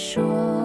说。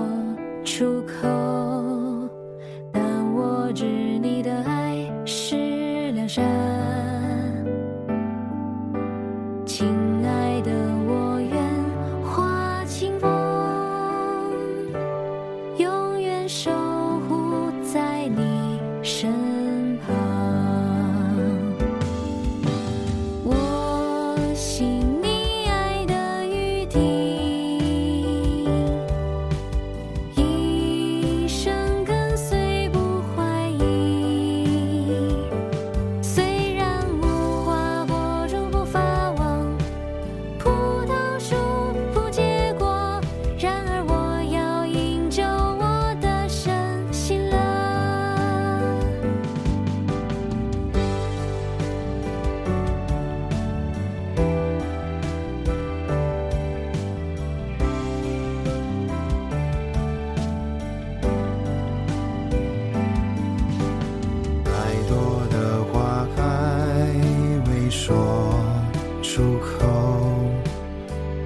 出口，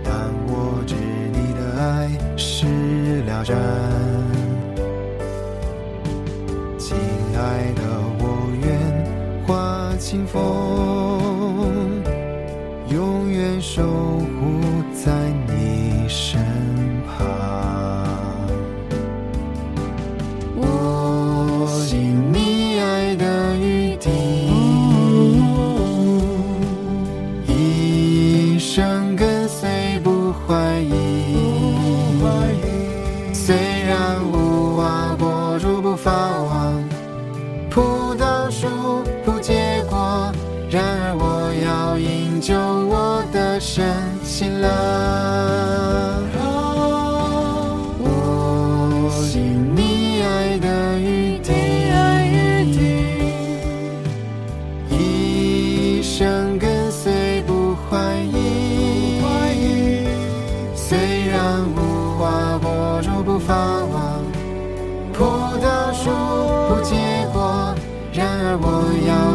但我知你的爱是了然。亲爱的，我愿化清风，不怀疑。虽然无花果树不发旺，葡萄树不结果，然而我要印证我的信心了。我信你爱的雨滴，一生。发旺，葡萄树不结果，然而我要。